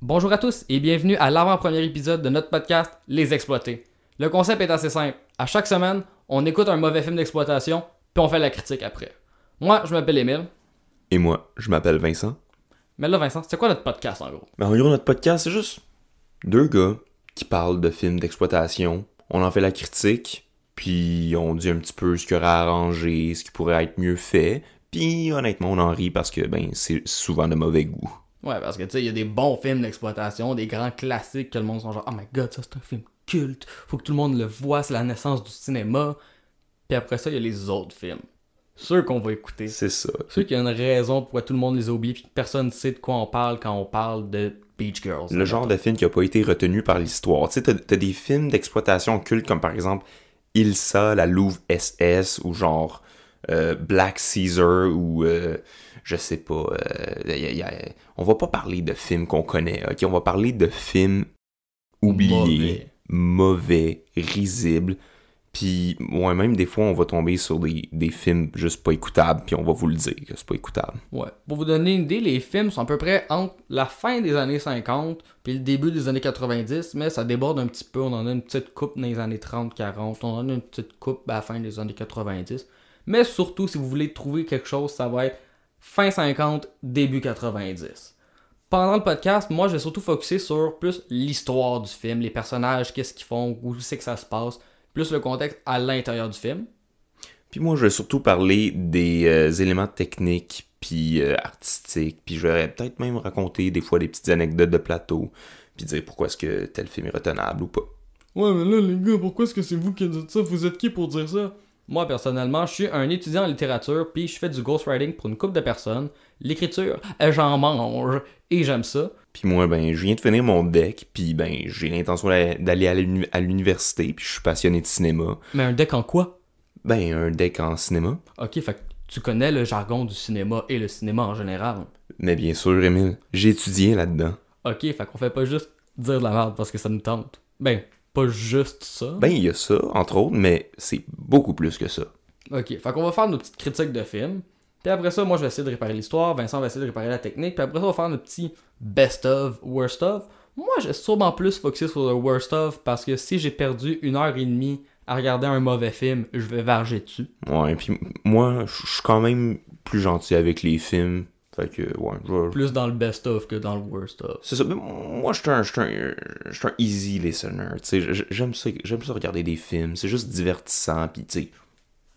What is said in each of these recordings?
Bonjour à tous et bienvenue à l'avant-premier épisode de notre podcast Les Exploités. Le concept est assez simple. À chaque semaine, on écoute un mauvais film d'exploitation, puis on fait la critique après. Moi, je m'appelle Émile. Et moi, je m'appelle Vincent. Mais là, Vincent, c'est quoi notre podcast en gros? Ben, en gros, notre podcast, c'est juste deux gars qui parlent de films d'exploitation. On en fait la critique, puis on dit un petit peu ce qu'il y aurait à arranger, ce qui pourrait être mieux fait. Puis honnêtement, on en rit parce que ben c'est souvent de mauvais goût. Ouais, parce que tu sais, il y a des bons films d'exploitation, des grands classiques que le monde sont genre, oh my god, ça c'est un film culte, faut que tout le monde le voit, c'est la naissance du cinéma. Puis après ça, il y a les autres films. Ceux qu'on va écouter. C'est ça. Ceux qui ont une raison pourquoi tout le monde les a oubliés, puis que personne ne sait de quoi on parle quand on parle de Beach Girls. Le genre de film qui a pas été retenu par l'histoire. Tu sais, t'as, t'as des films d'exploitation cultes comme par exemple Ilsa, la Louve SS, ou genre euh, Black Caesar, ou euh, je sais pas. euh, y a- y a- on va pas parler de films qu'on connaît, ok? On va parler de films oubliés, mauvais, risibles. Puis, ouais, même des fois, on va tomber sur des, des films juste pas écoutables, puis on va vous le dire que c'est pas écoutable. Ouais. Pour vous donner une idée, les films sont à peu près entre la fin des années 50 puis le début des années 90, mais ça déborde un petit peu. On en a une petite coupe dans les années 30-40, on en a une petite coupe à la fin des années 90. Mais surtout, si vous voulez trouver quelque chose, ça va être fin 50, début 90. Pendant le podcast, moi, je vais surtout focuser sur plus l'histoire du film, les personnages, qu'est-ce qu'ils font, où c'est que ça se passe, plus le contexte à l'intérieur du film. Puis moi, je vais surtout parler des euh, éléments techniques, puis euh, artistiques, puis je vais peut-être même raconter des fois des petites anecdotes de plateau, puis dire pourquoi est-ce que tel film est retenable ou pas. Ouais, mais là, les gars, pourquoi est-ce que c'est vous qui dites ça? Vous êtes qui pour dire ça? Moi, personnellement, je suis un étudiant en littérature, puis je fais du ghostwriting pour une couple de personnes. L'écriture, j'en mange, et j'aime ça. Puis moi, ben, je viens de finir mon deck, puis ben, j'ai l'intention d'a- d'aller à l'uni- à l'université, puis je suis passionné de cinéma. Mais un deck en quoi? Ben, un deck en cinéma. Ok, fait que tu connais le jargon du cinéma et le cinéma en général. Mais bien sûr, Émile, j'ai étudié là-dedans. Ok, fait qu'on fait pas juste dire de la merde parce que ça nous tente. Ben, pas juste ça. Ben, il y a ça, entre autres, mais c'est beaucoup plus que ça. Ok, fait qu'on va faire nos petites critiques de films. Puis après ça, moi je vais essayer de réparer l'histoire, Vincent va essayer de réparer la technique, puis après ça, on va faire notre petit best of, worst of. Moi, j'ai sûrement plus focusé sur le worst of parce que si j'ai perdu une heure et demie à regarder un mauvais film, je vais varger dessus. Ouais, puis moi, je suis quand même plus gentil avec les films. Fait que, ouais, je Plus dans le best of que dans le worst of. C'est ça. Mais moi, je suis un, un, un easy listener. Tu sais, j- j'aime ça, j'aime ça regarder des films. C'est juste divertissant. Puis, tu sais,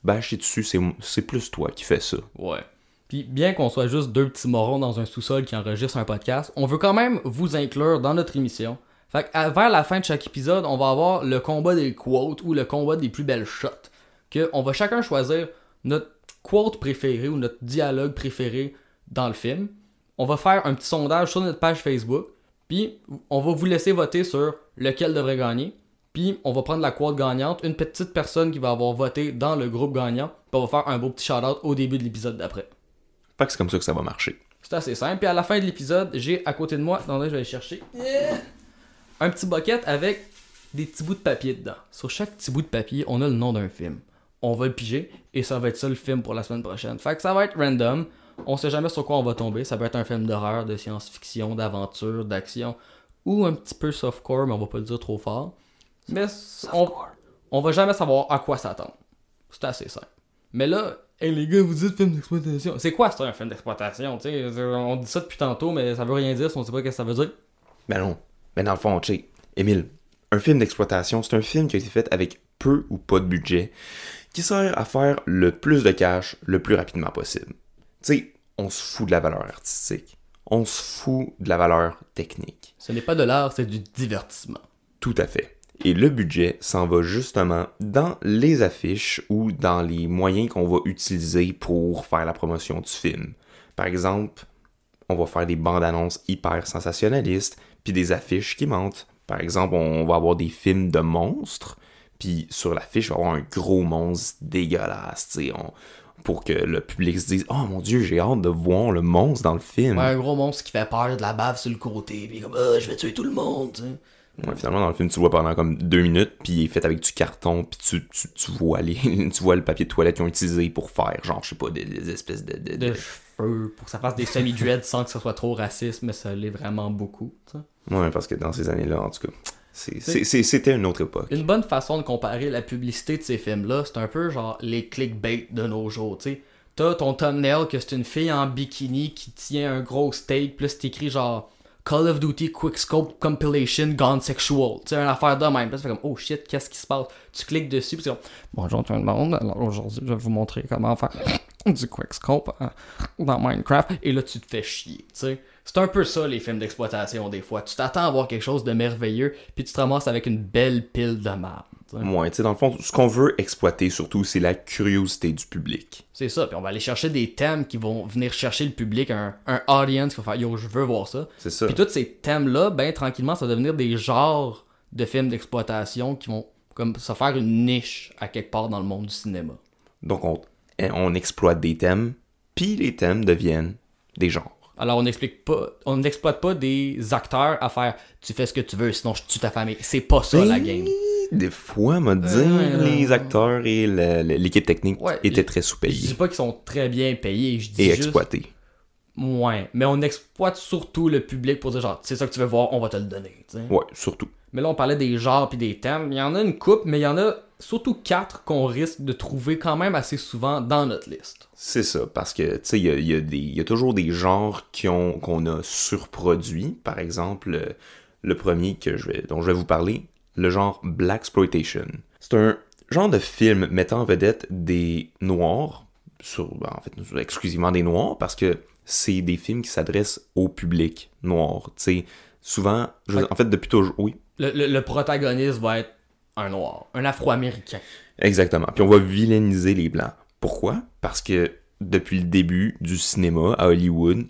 bâcher dessus, c'est, plus toi qui fais ça. Ouais. Puis bien qu'on soit juste deux petits morons dans un sous-sol qui enregistrent un podcast, on veut quand même vous inclure dans notre émission. Fait que vers la fin de chaque épisode, on va avoir le combat des quotes ou le combat des plus belles shots. Que on va chacun choisir notre quote préféré ou notre dialogue préféré dans le film. On va faire un petit sondage sur notre page Facebook. Puis on va vous laisser voter sur lequel devrait gagner. Puis on va prendre la quote gagnante, une petite personne qui va avoir voté dans le groupe gagnant. Puis on va faire un beau petit shout-out au début de l'épisode d'après. Fait que c'est comme ça que ça va marcher. C'est assez simple. Puis à la fin de l'épisode, j'ai à côté de moi, attendez, je vais aller chercher un petit bucket avec des petits bouts de papier dedans. Sur chaque petit bout de papier, on a le nom d'un film. On va le piger et ça va être ça le film pour la semaine prochaine. Fait que ça va être random. On sait jamais sur quoi on va tomber. Ça peut être un film d'horreur, de science-fiction, d'aventure, d'action ou un petit peu softcore, mais on va pas le dire trop fort. Mais on, on va jamais savoir à quoi s'attendre. C'est assez simple. Mais là, hey les gars, vous dites film d'exploitation. C'est quoi ça un film d'exploitation? tu sais? On dit ça depuis tantôt, mais ça veut rien dire si on sait pas ce que ça veut dire. Ben non. Mais dans le fond, tu sais, Émile, un film d'exploitation, c'est un film qui a été fait avec peu ou pas de budget, qui sert à faire le plus de cash le plus rapidement possible. Tu sais, on se fout de la valeur artistique. On se fout de la valeur technique. Ce n'est pas de l'art, c'est du divertissement. Tout à fait. Et le budget s'en va justement dans les affiches ou dans les moyens qu'on va utiliser pour faire la promotion du film. Par exemple, on va faire des bandes annonces hyper sensationnalistes, puis des affiches qui mentent. Par exemple, on va avoir des films de monstres, puis sur l'affiche, il va avoir un gros monstre dégueulasse, on- pour que le public se dise « Oh mon Dieu, j'ai hâte de voir le monstre dans le film Ouais, un gros monstre qui fait peur de la bave sur le côté, puis comme Ah, je vais tuer tout le monde. Ouais, finalement, dans le film, tu le vois pendant comme deux minutes, puis il est fait avec du carton, puis tu, tu, tu vois les, tu vois le papier de toilette qu'ils ont utilisé pour faire, genre, je sais pas, des, des espèces de... de- De de- cheveux, pour que ça fasse des semi-dreads sans que ça soit trop raciste, mais ça l'est vraiment beaucoup. Ouais, parce que dans ces années-là, en tout cas, c'était une autre époque. Une bonne façon de comparer la publicité de ces films-là, c'est un peu genre les clickbait de nos jours, tu sais. T'as ton thumbnail que c'est une fille en bikini qui tient un gros steak, plus c'est écrit genre Call of Duty Quickscope Compilation Gone Sexual. Tu sais, une affaire de même. Puis tu fais comme, oh shit, qu'est-ce qui se passe? Tu cliques dessus, puis c'est comme, bonjour tout le monde, alors aujourd'hui, je vais vous montrer comment faire du Quickscope euh, dans Minecraft. Et là, tu te fais chier, tu sais. C'est un peu ça, les films d'exploitation, des fois. Tu t'attends à voir quelque chose de merveilleux, puis tu te ramasses avec une belle pile de merde. Ouais, tu sais, dans le fond, ce qu'on veut exploiter surtout, c'est la curiosité du public. C'est ça, puis on va aller chercher des thèmes qui vont venir chercher le public, un, un audience qui va faire Yo, je veux voir ça. C'est ça. Puis tous ces thèmes-là, ben tranquillement, ça va devenir des genres de films d'exploitation qui vont comme se faire une niche à quelque part dans le monde du cinéma. Donc, on, on exploite des thèmes, puis les thèmes deviennent des genres. Alors on n'explique pas, on n'exploite pas des acteurs à faire tu fais ce que tu veux, sinon je tue ta famille. C'est pas ça la game. Des fois, me dire, ouais, les acteurs et l'équipe technique Ouais, étaient très Je dis sous-payés pas qu'ils sont très bien payés, je dis et juste exploités. ouais, mais on exploite surtout le public pour dire genre c'est ça que tu veux voir, on va te le donner. Ouais, surtout. Mais là, on parlait des genres puis des thèmes. Il y en a une coupe, mais il y en a surtout quatre qu'on risque de trouver quand même assez souvent dans notre liste. C'est ça, parce que, tu sais, il y a, y y toujours des genres qu'on a surproduits. Par exemple, le, le premier que je vais, dont je vais vous parler, le genre Black Exploitation. C'est un genre de film mettant en vedette des Noirs, sur, ben, en fait, exclusivement des Noirs, parce que c'est des films qui s'adressent au public noir. Tu sais, souvent, je- en fait, depuis toujours, oui, Le, le- le protagoniste va être un noir, un afro-américain. Exactement. Puis on va vilainiser les blancs. Pourquoi? Parce que depuis le début du cinéma à Hollywood,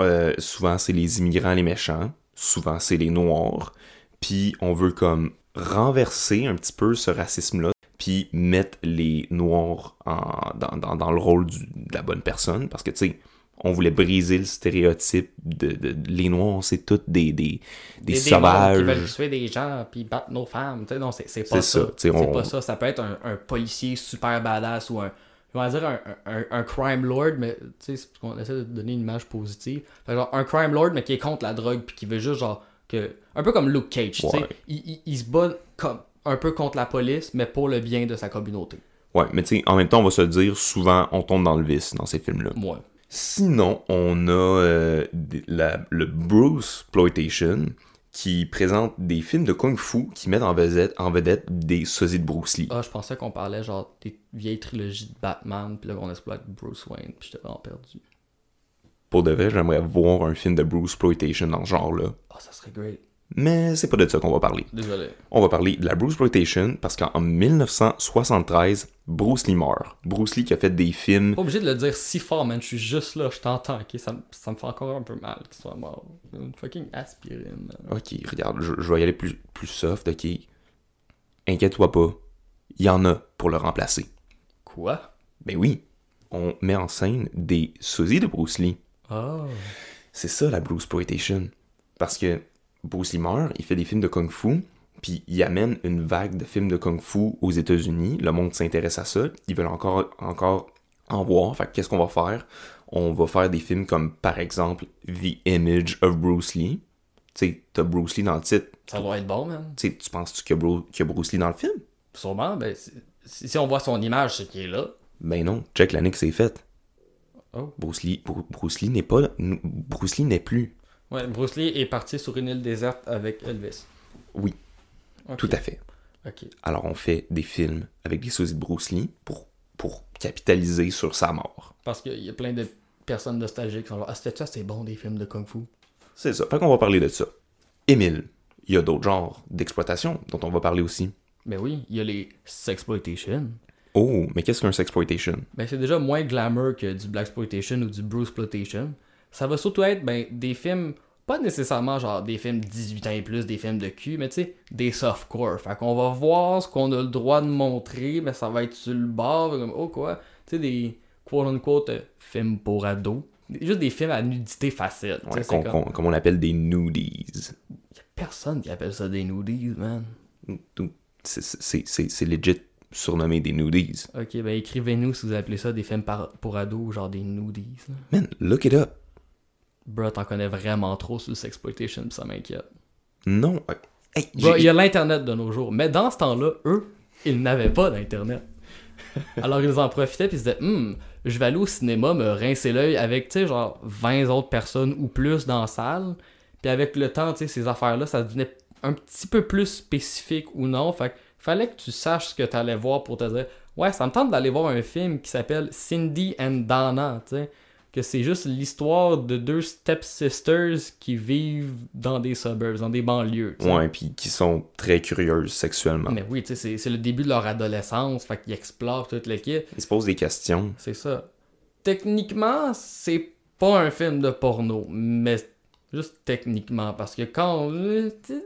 euh, souvent c'est les immigrants les méchants, souvent c'est les noirs, puis on veut comme renverser un petit peu ce racisme-là, puis mettre les noirs en- dans, dans- le rôle de la bonne personne, parce que tu sais, on voulait briser le stéréotype de, de- de- les noirs, c'est toutes des, des, des, Des sauvages. démons qui veulent tuer des gens puis battre nos femmes. Tu sais, non, c'est pas ça. ça, C'est on- pas ça. Ça peut être un, un policier super badass ou un. Je vais dire un, un- un crime lord, mais tu sais, c'est parce qu'on essaie de donner une image positive. Fait genre un crime lord, mais qui est contre la drogue puis qui veut juste genre que. Un peu comme Luke Cage, tu sais. Ouais. Il, il- il se bat comme un peu contre la police, mais pour le bien de sa communauté. Ouais, mais tu sais, en même temps, on va se le dire, souvent, on tombe dans le vice dans ces films-là. Moi. Sinon, on a euh, la- le Bruce Exploitation qui présente des films de kung fu qui mettent en vedette, en vedette des sosies de Bruce Lee. Ah, je pensais qu'on parlait genre des vieilles trilogies de Batman, puis là on exploite Bruce Wayne, puis j'étais vraiment perdu. Pour de vrai, j'aimerais voir un film de Bruce Exploitation dans ce genre-là. Ah, ça serait great. Mais c'est pas de ça qu'on va parler. Désolé. On va parler de la Bruce Exploitation parce qu'en 1973, Bruce Lee meurt. Bruce Lee qui a fait des films Pas obligé de le dire si fort, man. Je suis juste là, je t'entends, ok? Ça, me- ça me fait encore un peu mal qu'il soit mort. Une fucking aspirine. man. Ok, regarde, je, je vais y aller plus, plus soft, ok? Inquiète-toi pas, il y en a pour le remplacer. Quoi? Ben oui, on met en scène des sosies de Bruce Lee. Oh. C'est ça la Bruce Exploitation. Parce que Bruce Lee meurt, il fait des films de kung fu, puis il amène une vague de films de kung fu aux États-Unis. Le monde s'intéresse à ça. Ils veulent encore, encore en voir. Fait que qu'est-ce qu'on va faire? On va faire des films comme, par exemple, The Image of Bruce Lee. Tu sais, t'as Bruce Lee dans le titre. Ça doit être bon, man. Tu penses-tu qu'il y, a y Bruce Lee dans le film? Sûrement, ben, si, on voit son image, c'est qu'il est là. Ben non, check l'année que c'est fait. Oh. Bruce Lee, Bru- Bruce Lee n'est pas... Bruce Lee n'est plus. Ouais, Bruce Lee est parti sur une île déserte avec Elvis. Oui, tout à fait. Ok. Alors on fait des films avec des sosies de Bruce Lee pour, pour capitaliser sur sa mort. Parce qu'il y a plein de personnes nostalgiques qui sont là. Ah, c'était ça, c'est bon des films de Kung Fu. C'est ça. Fait qu'on va parler de ça. Émile, il y a d'autres genres d'exploitation dont on va parler aussi. Ben oui, il y a les sexploitation. Oh, mais qu'est-ce qu'un sexploitation? Ben c'est déjà moins glamour que du black exploitation ou du bruce exploitation. Ça va surtout être ben des films pas nécessairement genre des films 18 ans et plus, des films de cul, mais tu sais des softcore. Fait qu'on va voir ce qu'on a le droit de montrer, mais ça va être sur le bord comme oh quoi, tu sais des quote unquote euh, films pour ados. Juste des films à nudité facile. Ouais, comme- qu'on- comme on l'appelle des nudies. y a personne qui appelle ça des nudies, man. Tout- c'est- legit surnommé des nudies. Ok, ben écrivez-nous si vous appelez ça des films par- pour ados, genre des nudies. là. Man, look it up. Bro, t'en connais vraiment trop sur le sexploitation, pis ça m'inquiète. Non. Hey, Bro, j'ai- il y a l'Internet de nos jours. Mais dans ce temps-là, eux, ils n'avaient pas d'Internet. Alors ils en profitaient puis ils se disaient Hum, je vais aller au cinéma me rincer l'œil avec, tu sais, genre 20 autres personnes ou plus dans la salle. Puis avec le temps, tu sais, ces affaires-là, ça devenait un petit peu plus spécifique ou non. Fait que fallait que tu saches ce que tu allais voir pour te dire Ouais, ça me tente d'aller voir un film qui s'appelle Cindy and Donna, tu sais. Que c'est juste l'histoire de deux stepsisters qui vivent dans des suburbs, dans des banlieues. tu sais. Ouais, puis qui sont très curieuses sexuellement. Mais oui, tu sais, c'est- c'est le début de leur adolescence, fait qu'ils explorent toute kit. Ils se posent des questions. C'est ça. Techniquement, c'est pas un film de porno, mais juste techniquement, parce que quand on, Tu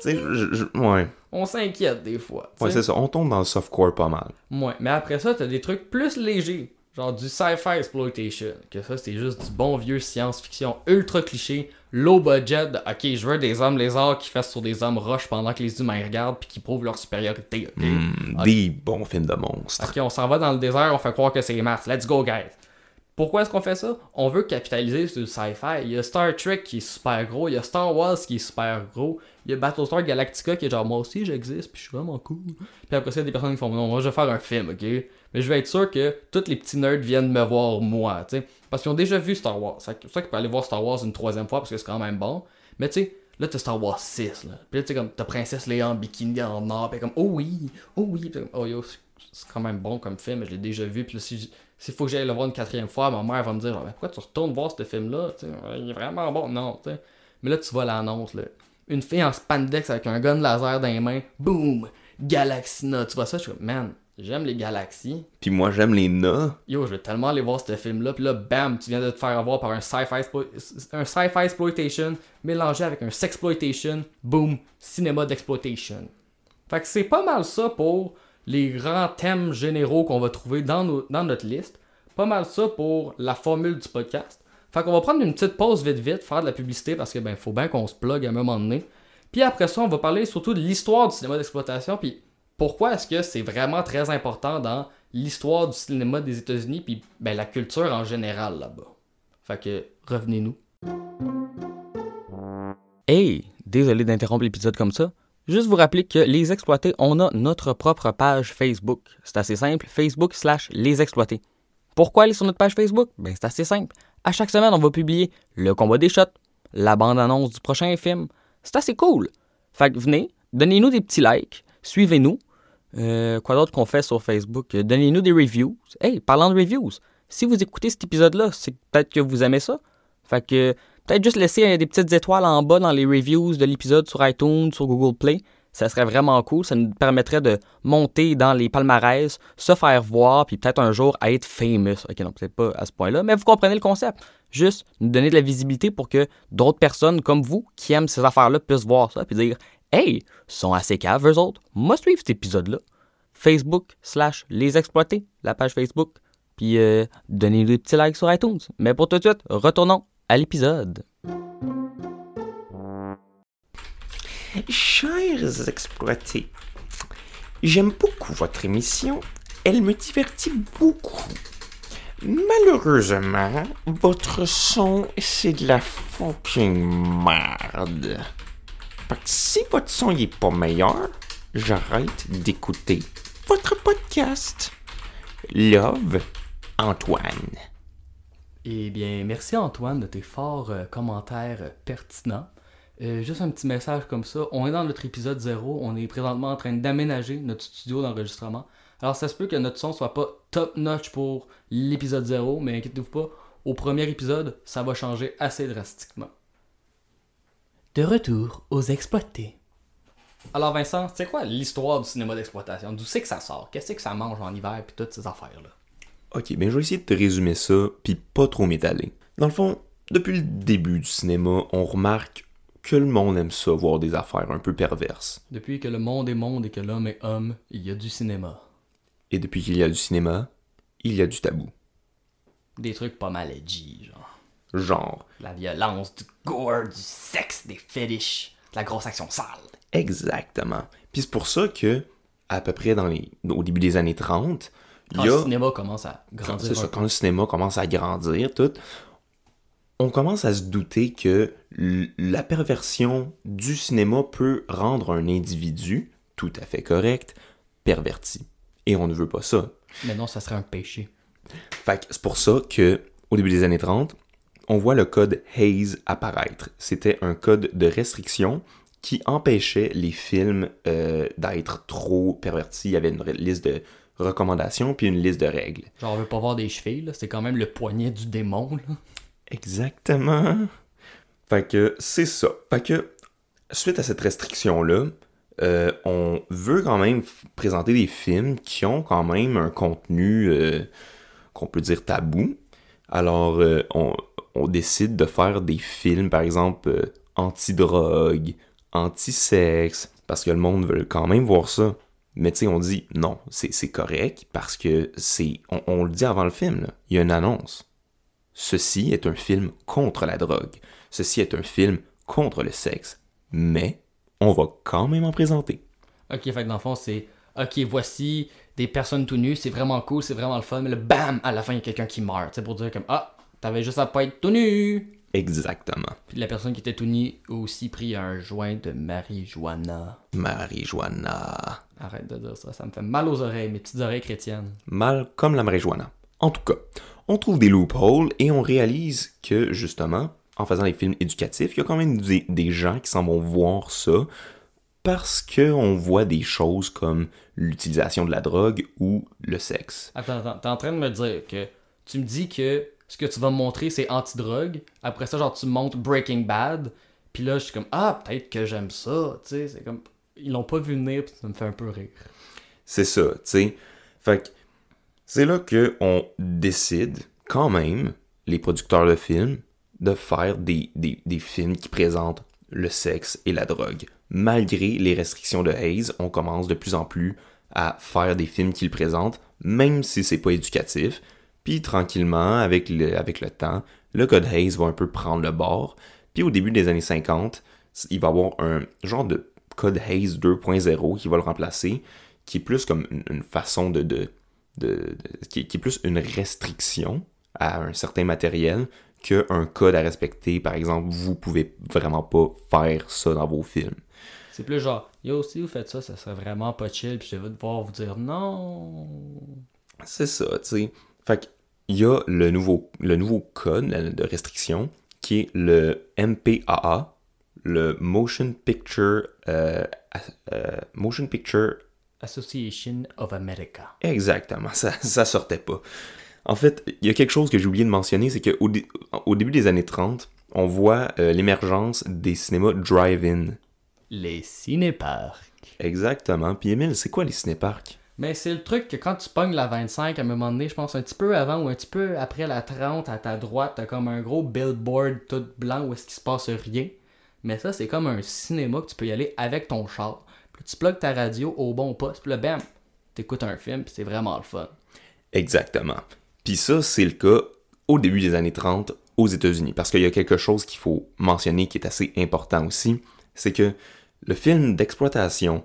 sais, je- je- ouais. on s'inquiète des fois. tu Ouais, c'est ça. On tombe dans le softcore pas mal. Ouais, mais après ça, t'as des trucs plus légers, genre du sci-fi exploitation, que ça, c'est juste du bon vieux science-fiction ultra cliché, low budget, de, ok, je veux des hommes lézards qui fassent sur des hommes roches pendant que les humains regardent puis qui prouvent leur supériorité, ok? Hmm. Des bons films de monstres. Ok, on s'en va dans le désert, on fait croire que c'est Mars. Let's go, guys. Pourquoi est-ce qu'on fait ça? On veut capitaliser sur le sci-fi. Il y a Star Trek qui est super gros, il y a Star Wars qui est super gros, il y a Battlestar Galactica qui est genre moi aussi j'existe, puis je suis vraiment cool. Puis après ça, il y a des personnes qui font non, moi je vais faire un film, ok? Mais je vais être sûr que tous les petits nerds viennent me voir moi, tu sais. Parce qu'ils ont déjà vu Star Wars. C'est pour ça qu'ils peuvent aller voir Star Wars une troisième fois parce que c'est quand même bon. Mais tu sais, là t'as Star Wars 6, là. Puis là tu sais, comme t'as Princesse Leia en bikini en or, puis comme oh oui, oh oui, comme, oh yo, c'est- quand même bon comme film, je l'ai déjà vu. Puis là, si s'il faut que j'aille le voir une quatrième fois, ma mère va me dire genre, Mais pourquoi tu retournes voir ce film-là? Il est vraiment bon. Non, tu sais. Mais là, tu vois l'annonce, là. Une fille en spandex avec un gun laser dans les mains, boum, Galaxina. Tu vois ça, je suis comme, man, j'aime les galaxies. Puis moi, j'aime les nas. Yo, je vais tellement aller voir ce film-là. Puis là, bam, tu viens de te faire avoir par un sci-fi un sci-fi exploitation mélangé avec un sexploitation. Boom, cinéma d'exploitation. Fait que c'est pas mal ça pour les grands thèmes généraux qu'on va trouver dans, notre liste. Pas mal ça pour la formule du podcast. Fait qu'on va prendre une petite pause vite vite, faire de la publicité parce que ben faut bien qu'on se plug à un moment donné. Puis après ça, on va parler surtout de l'histoire du cinéma d'exploitation, puis pourquoi est-ce que c'est vraiment très important dans l'histoire du cinéma des États-Unis, puis ben, la culture en général là-bas. Fait que revenez-nous. Hey, désolé d'interrompre l'épisode comme ça. Juste vous rappeler que Les Exploités, on a notre propre page Facebook. C'est assez simple, Facebook slash Les Exploités. Pourquoi aller sur notre page Facebook? Ben c'est assez simple. À chaque semaine, on va publier le combat des shots, la bande-annonce du prochain film. C'est assez cool. Fait que venez, donnez-nous des petits likes, suivez-nous. Euh, quoi d'autre qu'on fait sur Facebook? Donnez-nous des reviews. Hey, parlant de reviews, si vous écoutez cet épisode-là, c'est peut-être que vous aimez ça. Fait que peut-être juste laisser euh, des petites étoiles en bas dans les reviews de l'épisode sur iTunes, sur Google Play. Ça serait vraiment cool. Ça nous permettrait de monter dans les palmarès, se faire voir, puis peut-être un jour être famous. Ok, non, peut-être pas à ce point-là, mais vous comprenez le concept. Juste nous donner de la visibilité pour que d'autres personnes comme vous qui aiment ces affaires-là puissent voir ça, puis dire Hey, sont assez caves, eux autres. Moi, suivre cet épisode-là. Facebook slash les exploiter, la page Facebook. Puis euh, donnez des petits likes sur iTunes. Mais pour tout de suite, retournons à l'épisode. Chers exploités, j'aime beaucoup votre émission. Elle me divertit beaucoup. Malheureusement, votre son, c'est de la fucking merde. Fait que si votre son il est pas meilleur, j'arrête d'écouter votre podcast. Love, Antoine. Eh bien, merci Antoine de tes forts euh, commentaires euh, pertinents. Euh, juste un petit message comme ça. On est dans notre épisode 0. On est présentement en train d'aménager notre studio d'enregistrement. Alors, ça se peut que notre son soit pas top notch pour l'épisode 0, mais inquiétez-vous pas, au premier épisode, ça va changer assez drastiquement. De retour aux exploités. Alors, Vincent, c'est quoi l'histoire du cinéma d'exploitation? D'où c'est que ça sort? Qu'est-ce que ça mange en hiver puis toutes ces affaires-là? Ok, ben je vais essayer de te résumer ça, puis pas trop m'étaler. Dans le fond, depuis le début du cinéma, on remarque que le monde aime ça, voir des affaires un peu perverses. Depuis que le monde est monde et que l'homme est homme, il y a du cinéma. Et depuis qu'il y a du cinéma, il y a du tabou. Des trucs pas mal edgy, genre. Genre, La violence, du gore, du sexe, des fétiches, de la grosse action sale. exactement. Puis c'est pour ça que, à peu près dans les, au début des années 30, il Quand le cinéma commence à grandir ça, quand le cinéma commence à grandir, tout, on commence à se douter que la perversion du cinéma peut rendre un individu, tout à fait correct, perverti. Et on ne veut pas ça. Mais non, ça serait un péché. Fait que c'est pour ça que, au début des années 30, on voit le code Hayes apparaître. C'était un code de restriction qui empêchait les films euh, d'être trop pervertis. Il y avait une liste de recommandations puis une liste de règles. Genre, on veut pas voir des chevilles, là. C'est quand même le poignet du démon, là. Exactement. Fait que c'est ça. Fait que suite à cette restriction-là, euh, on veut quand même présenter des films qui ont quand même un contenu euh, qu'on peut dire tabou. Alors, euh, on, on décide de faire des films, par exemple, anti-drogue, anti-sexe, parce que le monde veut quand même voir ça. Mais tu sais, on dit non, c'est c'est correct parce que c'est. On, on le dit avant le film, là. il y a une annonce. Ceci est un film contre la drogue. Ceci est un film contre le sexe. Mais on va quand même en présenter. Ok, fait que dans le fond, c'est. Ok, voici des personnes tout nues, c'est vraiment cool, c'est vraiment le fun, mais là, bam, à la fin, il y a quelqu'un qui meurt. Sais, pour dire comme, ah, t'avais juste à pas être tout nu. Exactement. Puis la personne qui était tout nue a aussi pris un joint de marijuana. Marijuana. Arrête de dire ça, ça me fait mal aux oreilles, mes petites oreilles chrétiennes. Mal comme la marijuana. En tout cas, on trouve des loopholes et on réalise que, justement, en faisant des films éducatifs, il y a quand même des, des gens qui s'en vont voir ça parce qu'on voit des choses comme l'utilisation de la drogue ou le sexe. Attends, attends, t'es en train de me dire que tu me dis que ce que tu vas me montrer c'est anti-drogue, après ça, genre tu montres Breaking Bad, puis là, je suis comme, ah, peut-être que j'aime ça, tu sais, c'est comme, ils l'ont pas vu venir, puis ça me fait un peu rire. C'est ça, tu sais. Fait que c'est là que on décide, quand même, les producteurs de films, de faire des, des, des films qui présentent le sexe et la drogue. Malgré les restrictions de Hayes, on commence de plus en plus à faire des films qui le présentent, même si c'est pas éducatif. Puis tranquillement, avec le, avec le temps, le code Hayes va un peu prendre le bord. Puis au début des années 50, il va y avoir un genre de code Hayes 2.0 qui va le remplacer, qui est plus comme une, une façon de, de, de, de- qui, qui est plus une restriction à un certain matériel qu'un code à respecter. Par exemple, vous pouvez vraiment pas faire ça dans vos films. C'est plus genre, yo, si vous faites ça, ça serait vraiment pas chill, puis je vais devoir vous dire non. C'est ça, tu sais. Fait qu'il y a le nouveau, le nouveau code de restriction qui est le MPAA, le Motion Picture, euh, euh, Motion Picture Association of America. Exactement, ça, ça sortait pas. En fait, il y a quelque chose que j'ai oublié de mentionner, c'est qu'au dé- au début des années 30, on voit euh, l'émergence des cinémas drive-in. Les cinéparks. Exactement. Puis Emile, c'est quoi les cinéparks? Mais c'est le truc que quand tu pognes la 25, à un moment donné, je pense un petit peu avant ou un petit peu après la 30, à ta droite, t'as comme un gros billboard tout blanc où est-ce qu'il se passe rien. Mais ça, c'est comme un cinéma que tu peux y aller avec ton char. Puis tu plugues ta radio au bon poste, puis là, bam, t'écoutes un film, puis c'est vraiment le fun. Exactement. Puis ça, c'est le cas au début des années 30 aux États-Unis. Parce qu'il y a quelque chose qu'il faut mentionner qui est assez important aussi, c'est que le film d'exploitation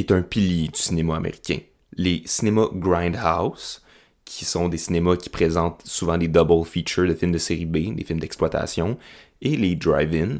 est un pilier du cinéma américain. Les cinémas Grindhouse, qui sont des cinémas qui présentent souvent des double features de films de série B, des films d'exploitation, et les drive-in,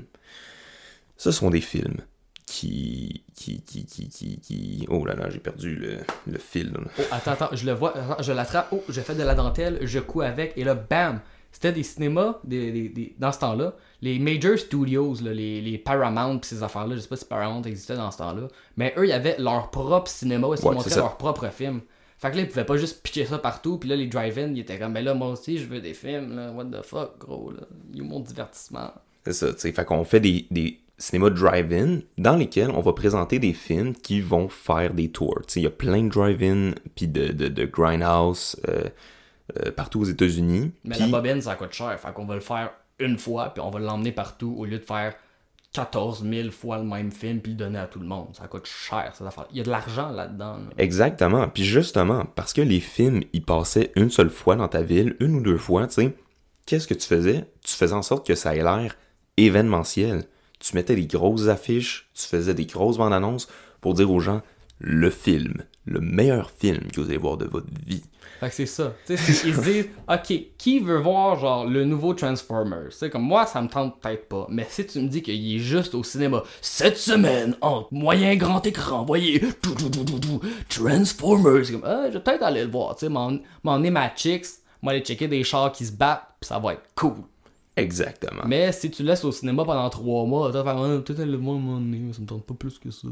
ce sont des films qui, qui, qui, qui, qui, Oh là là, j'ai perdu le, le fil. Oh, attends, attends, je le vois, je l'attrape, oh, je fais de la dentelle, je couds avec, et là, bam! C'était des cinémas, des, des- des- dans ce temps-là, les major studios, là, les, les Paramount pis ces affaires-là, je sais pas si Paramount existait dans ce temps-là, mais eux, ils avaient leur propre cinéma où ils Ouais, montraient c'est ça. leur propre film. Fait que là, ils pouvaient pas juste pitcher ça partout, puis là, les drive-in, ils étaient comme, mais là, moi aussi, je veux des films, là, what the fuck, gros, là, ils mon divertissement. C'est ça, tu sais. Fait qu'on fait des, des cinémas drive-in dans lesquels on va présenter des films qui vont faire des tours. Tu sais, il y a plein de drive-in puis de, de, de grindhouse euh, euh, partout aux États-Unis. Mais la bobine, ça coûte cher. Fait qu'on va le faire une fois, puis on va l'emmener partout au lieu de faire 14 000 fois le même film, puis le donner à tout le monde. Ça coûte cher, cette affaire. Il y a de l'argent là-dedans. là. Exactement. Puis justement, parce que les films, ils passaient une seule fois dans ta ville, une ou deux fois, tu sais, qu'est-ce que tu faisais? Tu faisais en sorte que ça ait l'air événementiel. Tu mettais des grosses affiches, tu faisais des grosses bandes annonces pour dire aux gens, le film, le meilleur film que vous allez voir de votre vie. Fait que c'est ça. Sais, ils se disent, ok, qui veut voir genre le nouveau Transformers? Comme moi, ça me tente peut-être pas. Mais si tu me dis qu'il est juste au cinéma cette semaine en moyen grand écran, voyez, tout, tout, tout, tout, Transformers, c'est comme, ah, je vais peut-être aller le voir. Tu sais, m'en m'en ma chicks, moi aller checker des chars qui se battent, pis ça va être cool. Exactement. Mais si tu laisses au cinéma pendant trois mois, tu vas faire, Ah, peut-être le voir un donné, ça me tente pas plus que ça.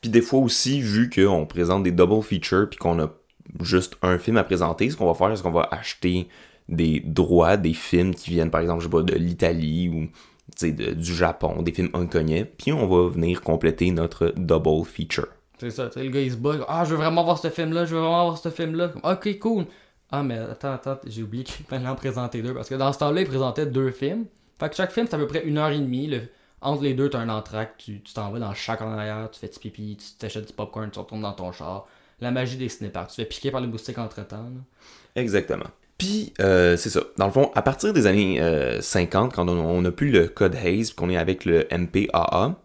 Puis des fois aussi, vu qu'on présente des double features puis qu'on a juste un film à présenter, ce qu'on va faire, c'est qu'on va acheter des droits des films qui viennent, par exemple, je sais pas, de l'Italie ou de- du Japon, des films inconnus, puis on va venir compléter notre double feature. C'est ça, le gars il se bat, ah, je veux vraiment voir ce film-là, je veux vraiment voir ce film-là. Ok, cool. Ah, mais attends, attends, j'ai oublié qu'il fallait en présenter deux, parce que dans ce temps-là, il présentait deux films. Fait que chaque film, c'est à peu près une heure et demie. Le- Entre les deux, t'as un entracte, tu t'en vas dans chaque en arrière, tu fais du pipi, tu t'achètes du popcorn, tu retournes dans ton char. La magie des cinéparks. Tu te fais piquer par les moustiques entre-temps. Exactement. Puis, euh, c'est ça. Dans le fond, à partir des années euh, 50, quand on, on a plus le code puis qu'on est avec le MPAA,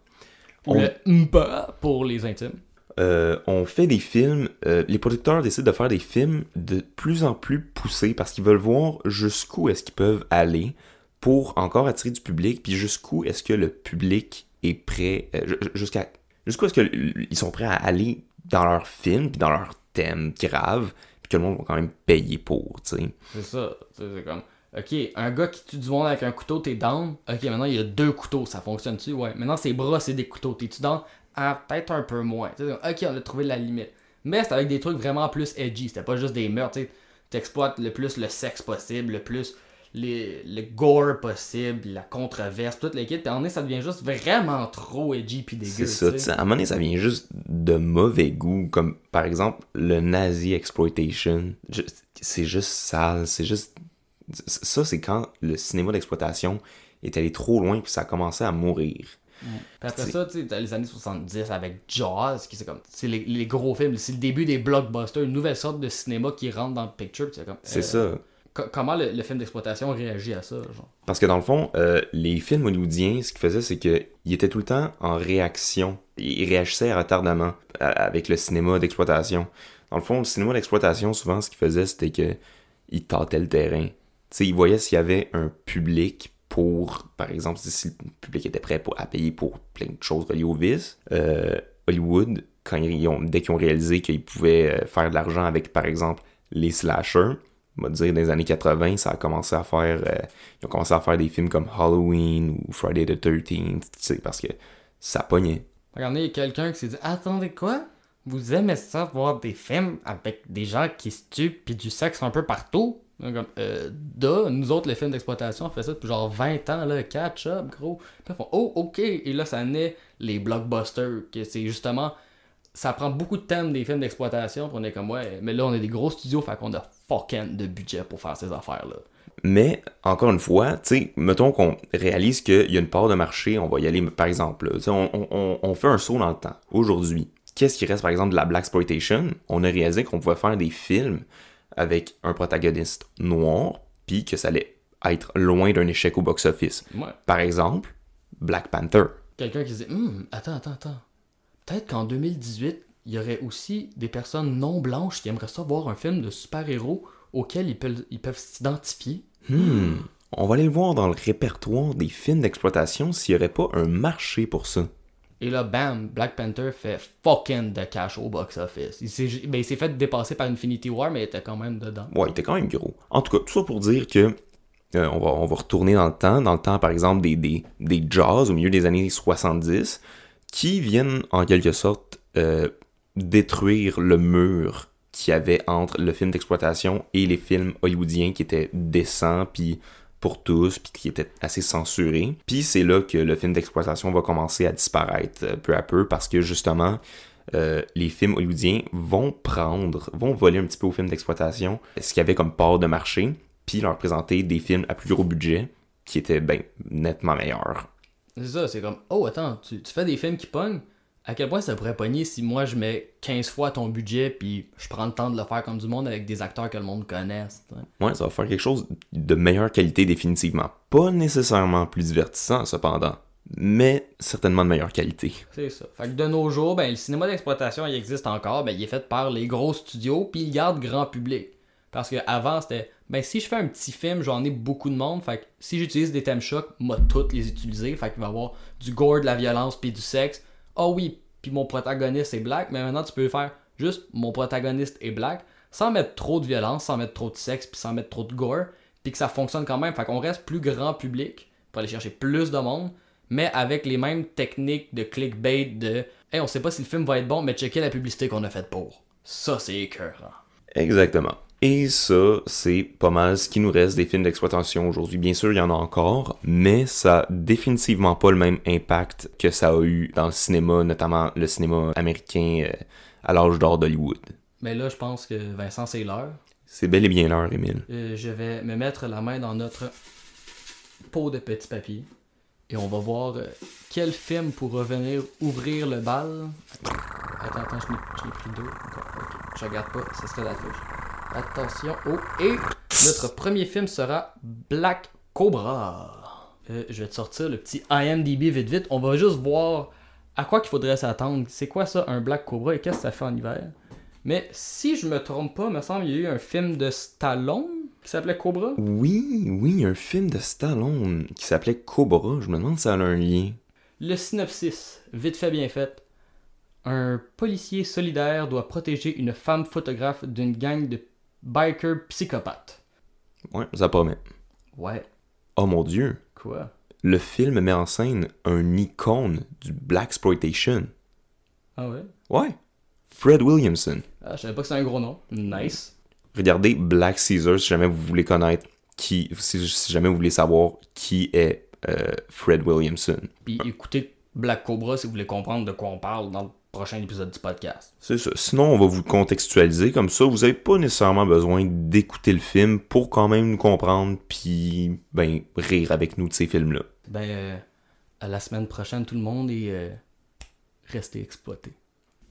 On- le MPA pour les intimes. Euh, on fait des films, euh, les producteurs décident de faire des films de plus en plus poussés parce qu'ils veulent voir jusqu'où est-ce qu'ils peuvent aller pour encore attirer du public, puis jusqu'où est-ce que le public est prêt, euh, ju- jusqu'à jusqu'où est-ce qu'ils sont prêts à aller dans leur film, puis dans leur thème grave, puis que le monde va quand même payer pour, tu sais. C'est ça. C'est comme. Ok, un gars qui tue du monde avec un couteau, t'es down. Ok, maintenant il y a deux couteaux, ça fonctionne-tu? Ouais. Maintenant ses bras, c'est des couteaux. T'es-tu down? Ah, peut-être un peu moins. Ok, on a trouvé la limite. Mais c'était avec des trucs vraiment plus edgy. C'était pas juste des meurtres. tu sais. T'exploites le plus le sexe possible, le plus les, le gore possible, la controverse, toute l'équipe. Puis à un moment donné, ça devient juste vraiment trop edgy puis dégueu. C'est ça, à un moment donné, ça vient juste de mauvais goût, comme par exemple le nazi exploitation. C'est juste sale, c'est juste. Ça, c'est quand le cinéma d'exploitation est allé trop loin puis ça a commencé à mourir. Puis après ça, tu t'as les années 70 avec Jaws, qui c'est comme, c'est les, les gros films, c'est le début des blockbusters, une nouvelle sorte de cinéma qui rentre dans le picture. c'est comme, C'est euh, ça. co- comment le, le film d'exploitation réagit à ça, genre? Parce que dans le fond, euh, les films hollywoodiens, ce qu'ils faisaient, c'est qu'ils étaient tout le temps en réaction. Ils réagissaient retardamment avec le cinéma d'exploitation. Dans le fond, le cinéma d'exploitation, souvent, ce qu'ils faisaient, c'était que ils tâtaient le terrain. Tu sais, ils voyaient s'il y avait un public par exemple, si le public était prêt pour, à payer pour plein de choses reliées au vice. Euh, Hollywood, quand ils ont, dès qu'ils ont réalisé qu'ils pouvaient euh, faire de l'argent avec, par exemple, les slashers, on va dire, dans les années 80, ça a commencé à faire... euh, ils ont commencé à faire des films comme Halloween ou Friday the 13th, tu sais, parce que ça pognait. Regardez, quelqu'un qui s'est dit, attendez quoi? Vous aimez ça, voir des films avec des gens qui se tuent puis du sexe un peu partout? Comme, euh, nous autres, les films d'exploitation, on fait ça depuis genre 20 ans, là, catch up, gros. Puis ils font, oh, ok. Et là, ça naît les blockbusters, que c'est justement, ça prend beaucoup de thèmes des films d'exploitation, puis on est comme, ouais, mais là, on est des gros studios, fait qu'on a fucking de budget pour faire ces affaires-là. Mais, encore une fois, tu sais, mettons qu'on réalise qu'il y a une part de marché, on va y aller, par exemple, là, on- on- on fait un saut dans le temps. Aujourd'hui, qu'est-ce qui reste, par exemple, de la Black Exploitation? On a réalisé qu'on pouvait faire des films avec un protagoniste noir, puis que ça allait être loin d'un échec au box-office. Ouais. Par exemple, Black Panther. Quelqu'un qui dit, Hum, attends, attends, attends. Peut-être qu'en 2018, il y aurait aussi des personnes non blanches qui aimeraient ça voir un film de super-héros auquel ils peuvent ils peuvent s'identifier. Hmm. On va aller le voir dans le répertoire des films d'exploitation s'il n'y aurait pas un marché pour ça. Et là, bam, Black Panther fait fucking de cash au box-office. Ben, il s'est fait dépasser par Infinity War, mais il était quand même dedans. Ouais, il était quand même gros. En tout cas, tout ça pour dire que euh, on, va, retourner dans le temps, dans le temps par exemple des, des, jazz au milieu des années 70, qui viennent en quelque sorte euh, détruire le mur qu'il y avait entre le film d'exploitation et les films hollywoodiens qui étaient décents, puis pour tous, puis qui étaient assez censurés. Puis c'est là que le film d'exploitation va commencer à disparaître euh, peu à peu, parce que justement, euh, les films hollywoodiens vont prendre, vont voler un petit peu aux films d'exploitation ce qu'il y avait comme part de marché, puis leur présenter des films à plus gros budget qui étaient ben, nettement meilleurs. C'est ça, c'est comme, oh, attends, tu, tu fais des films qui pognent. À quel point ça pourrait pogner si moi je mets 15 fois ton budget puis je prends le temps de le faire comme du monde avec des acteurs que le monde connaisse. Ouais, ça va faire quelque chose de meilleure qualité définitivement. Pas nécessairement plus divertissant cependant, mais certainement de meilleure qualité. C'est ça. Fait que de nos jours, ben, le cinéma d'exploitation, il existe encore, ben, il est fait par les gros studios, puis il garde grand public. Parce que avant c'était, ben, si je fais un petit film, j'en ai beaucoup de monde, fait que si j'utilise des thèmes chocs, moi, toutes les utiliser, fait qu'il va y avoir du gore, de la violence, puis du sexe. Ah oui, puis mon protagoniste est black, mais maintenant tu peux faire juste mon protagoniste est black, sans mettre trop de violence, sans mettre trop de sexe, puis sans mettre trop de gore, puis que ça fonctionne quand même. Fait qu'on reste plus grand public pour aller chercher plus de monde, mais avec les mêmes techniques de clickbait de Hey, on sait pas si le film va être bon, mais checker la publicité qu'on a faite pour. Ça, c'est écœurant. Exactement. Et ça, c'est pas mal ce qui nous reste des films d'exploitation aujourd'hui. Bien sûr, il y en a encore, mais ça a définitivement pas le même impact que ça a eu dans le cinéma, notamment le cinéma américain euh, à l'âge d'or d'Hollywood. Mais là, je pense que Vincent, c'est l'heure. C'est bel et bien l'heure, Émile. Euh, je vais me mettre la main dans notre pot de petit papier et on va voir euh, quel film pourra venir ouvrir le bal. Attends, attends, je l'ai pris deux. encore. Ok, Je regarde pas, ce serait la touche. Attention. Oh, et notre premier film sera Black Cobra. Euh, je vais te sortir le petit IMDB vite vite. On va juste voir à quoi qu'il faudrait s'attendre. C'est quoi ça, un Black Cobra et qu'est-ce que ça fait en hiver? Mais si je me trompe pas, me semble qu'il y a eu un film de Stallone qui s'appelait Cobra. Oui, oui, un film de Stallone qui s'appelait Cobra. Je me demande si ça a un lien. Le synopsis, vite fait bien fait. Un policier solidaire doit protéger une femme photographe d'une gang de bikers psychopathes. Ouais, ça promet. Ouais, Oh mon dieu. quoi? Le film met en scène un icône du Black Exploitation. Ah ouais? Ouais. Fred Williamson. Ah, je savais pas que c'était un gros nom. Nice. Regardez Black Caesar si jamais vous voulez connaître qui, si, si jamais vous voulez savoir qui est euh, Fred Williamson. Puis écoutez Black Cobra si vous voulez comprendre de quoi on parle dans le prochain épisode du podcast. C'est ça. Sinon, on va vous contextualiser comme ça. Vous n'avez pas nécessairement besoin d'écouter le film pour quand même nous comprendre puis ben rire avec nous de ces films-là. Ben, euh, à la semaine prochaine tout le monde et euh, restez exploités.